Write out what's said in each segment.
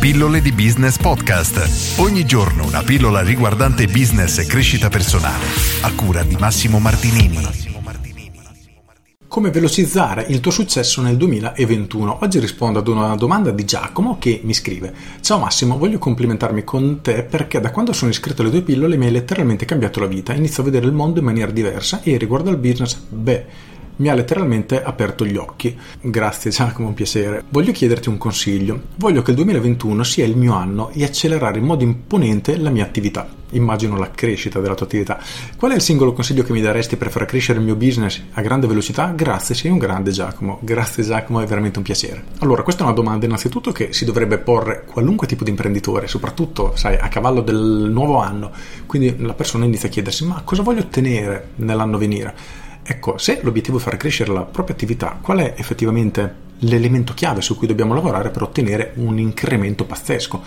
Pillole di Business Podcast. Ogni giorno una pillola riguardante business e crescita personale. A cura di Massimo Martinini. Come velocizzare il tuo successo nel 2021? Oggi rispondo ad una domanda di Giacomo che mi scrive: Ciao Massimo, voglio complimentarmi con te perché da quando sono iscritto alle tue pillole mi hai letteralmente cambiato la vita. Inizio a vedere il mondo in maniera diversa e riguardo al business, beh mi ha letteralmente aperto gli occhi. Grazie Giacomo, un piacere. Voglio chiederti un consiglio. Voglio che il 2021 sia il mio anno e accelerare in modo imponente la mia attività. Immagino la crescita della tua attività. Qual è il singolo consiglio che mi daresti per far crescere il mio business a grande velocità? Grazie, sei un grande Giacomo. Grazie Giacomo, è veramente un piacere. Allora, questa è una domanda innanzitutto che si dovrebbe porre qualunque tipo di imprenditore, soprattutto, sai, a cavallo del nuovo anno. Quindi la persona inizia a chiedersi, ma cosa voglio ottenere nell'anno venire? Ecco, se l'obiettivo è far crescere la propria attività, qual è effettivamente l'elemento chiave su cui dobbiamo lavorare per ottenere un incremento pazzesco?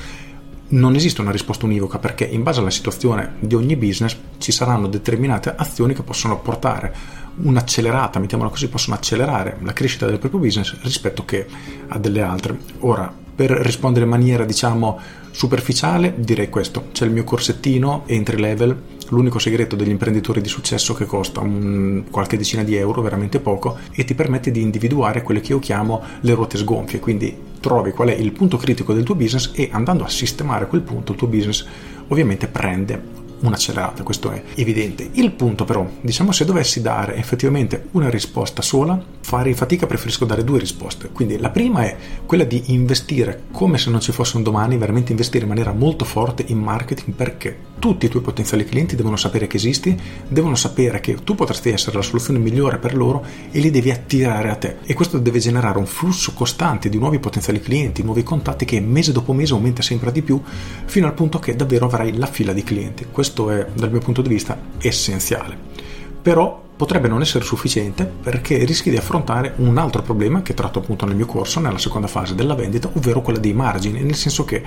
Non esiste una risposta univoca perché in base alla situazione di ogni business ci saranno determinate azioni che possono portare un'accelerata, mettiamola così, possono accelerare la crescita del proprio business rispetto che a delle altre. Ora, per rispondere in maniera diciamo superficiale direi questo, c'è il mio corsettino entry level, l'unico segreto degli imprenditori di successo che costa un, qualche decina di euro, veramente poco, e ti permette di individuare quelle che io chiamo le ruote sgonfie, quindi trovi qual è il punto critico del tuo business e andando a sistemare quel punto il tuo business ovviamente prende un'accelerata, questo è evidente. Il punto però, diciamo se dovessi dare effettivamente una risposta sola, fare fatica preferisco dare due risposte. Quindi la prima è quella di investire come se non ci fosse un domani, veramente investire in maniera molto forte in marketing perché tutti i tuoi potenziali clienti devono sapere che esisti, devono sapere che tu potresti essere la soluzione migliore per loro e li devi attirare a te. E questo deve generare un flusso costante di nuovi potenziali clienti, nuovi contatti che mese dopo mese aumenta sempre di più fino al punto che davvero avrai la fila di clienti. Questo è dal mio punto di vista essenziale. Però potrebbe non essere sufficiente perché rischi di affrontare un altro problema che tratto appunto nel mio corso, nella seconda fase della vendita, ovvero quella dei margini, nel senso che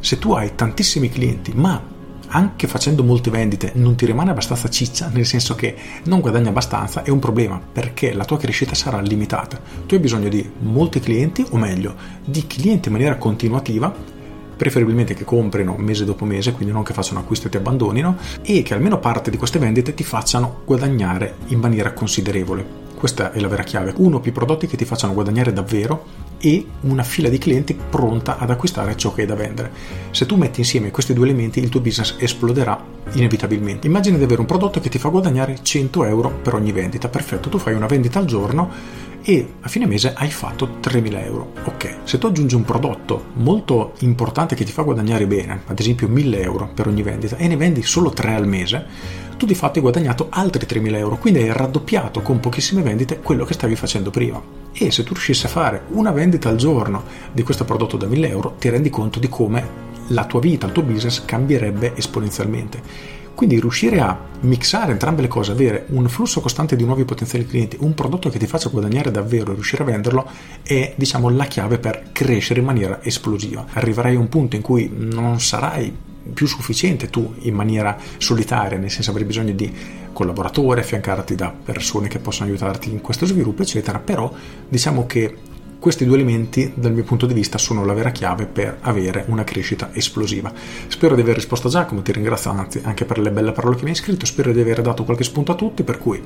se tu hai tantissimi clienti ma anche facendo molte vendite non ti rimane abbastanza ciccia, nel senso che non guadagni abbastanza, è un problema perché la tua crescita sarà limitata. Tu hai bisogno di molti clienti, o meglio, di clienti in maniera continuativa preferibilmente che comprino mese dopo mese, quindi non che facciano acquisto e ti abbandonino, e che almeno parte di queste vendite ti facciano guadagnare in maniera considerevole. Questa è la vera chiave. Uno o più prodotti che ti facciano guadagnare davvero e una fila di clienti pronta ad acquistare ciò che hai da vendere. Se tu metti insieme questi due elementi il tuo business esploderà inevitabilmente. Immagina di avere un prodotto che ti fa guadagnare 100 euro per ogni vendita. Perfetto, tu fai una vendita al giorno e a fine mese hai fatto 3.000 euro. Ok, se tu aggiungi un prodotto molto importante che ti fa guadagnare bene, ad esempio 1.000 euro per ogni vendita, e ne vendi solo 3 al mese, tu di fatto hai guadagnato altri 3.000 euro, quindi hai raddoppiato con pochissime vendite quello che stavi facendo prima. E se tu riuscissi a fare una vendita al giorno di questo prodotto da 1.000 euro, ti rendi conto di come la tua vita, il tuo business cambierebbe esponenzialmente. Quindi riuscire a mixare entrambe le cose, avere un flusso costante di nuovi potenziali clienti, un prodotto che ti faccia guadagnare davvero e riuscire a venderlo è diciamo la chiave per crescere in maniera esplosiva. Arriverai a un punto in cui non sarai più sufficiente tu in maniera solitaria, nel senso avrai bisogno di collaboratori, affiancarti da persone che possono aiutarti in questo sviluppo, eccetera, però diciamo che questi due elementi, dal mio punto di vista, sono la vera chiave per avere una crescita esplosiva. Spero di aver risposto a Giacomo, ti ringrazio anzi anche per le belle parole che mi hai scritto, spero di aver dato qualche spunto a tutti, per cui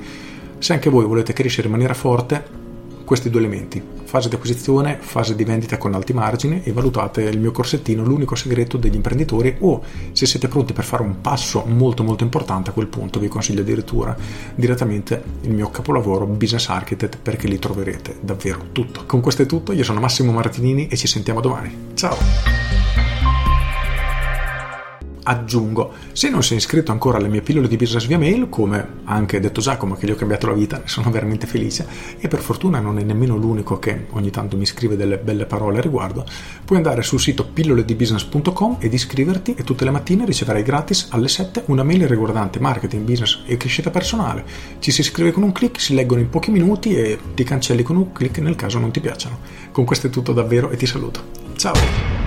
se anche voi volete crescere in maniera forte, questi due elementi, fase di acquisizione, fase di vendita con alti margini e valutate il mio corsettino, l'unico segreto degli imprenditori o se siete pronti per fare un passo molto molto importante a quel punto vi consiglio addirittura direttamente il mio capolavoro Business Architect perché lì troverete davvero tutto. Con questo è tutto, io sono Massimo Martinini e ci sentiamo domani. Ciao! Aggiungo. Se non sei iscritto ancora alle mie pillole di business via mail, come anche detto Giacomo che gli ho cambiato la vita, ne sono veramente felice e per fortuna non è nemmeno l'unico che ogni tanto mi scrive delle belle parole a riguardo, puoi andare sul sito pilloledibusiness.com ed iscriverti e tutte le mattine riceverai gratis alle 7 una mail riguardante marketing, business e crescita personale. Ci si iscrive con un clic, si leggono in pochi minuti e ti cancelli con un clic nel caso non ti piacciono. Con questo è tutto davvero e ti saluto. Ciao!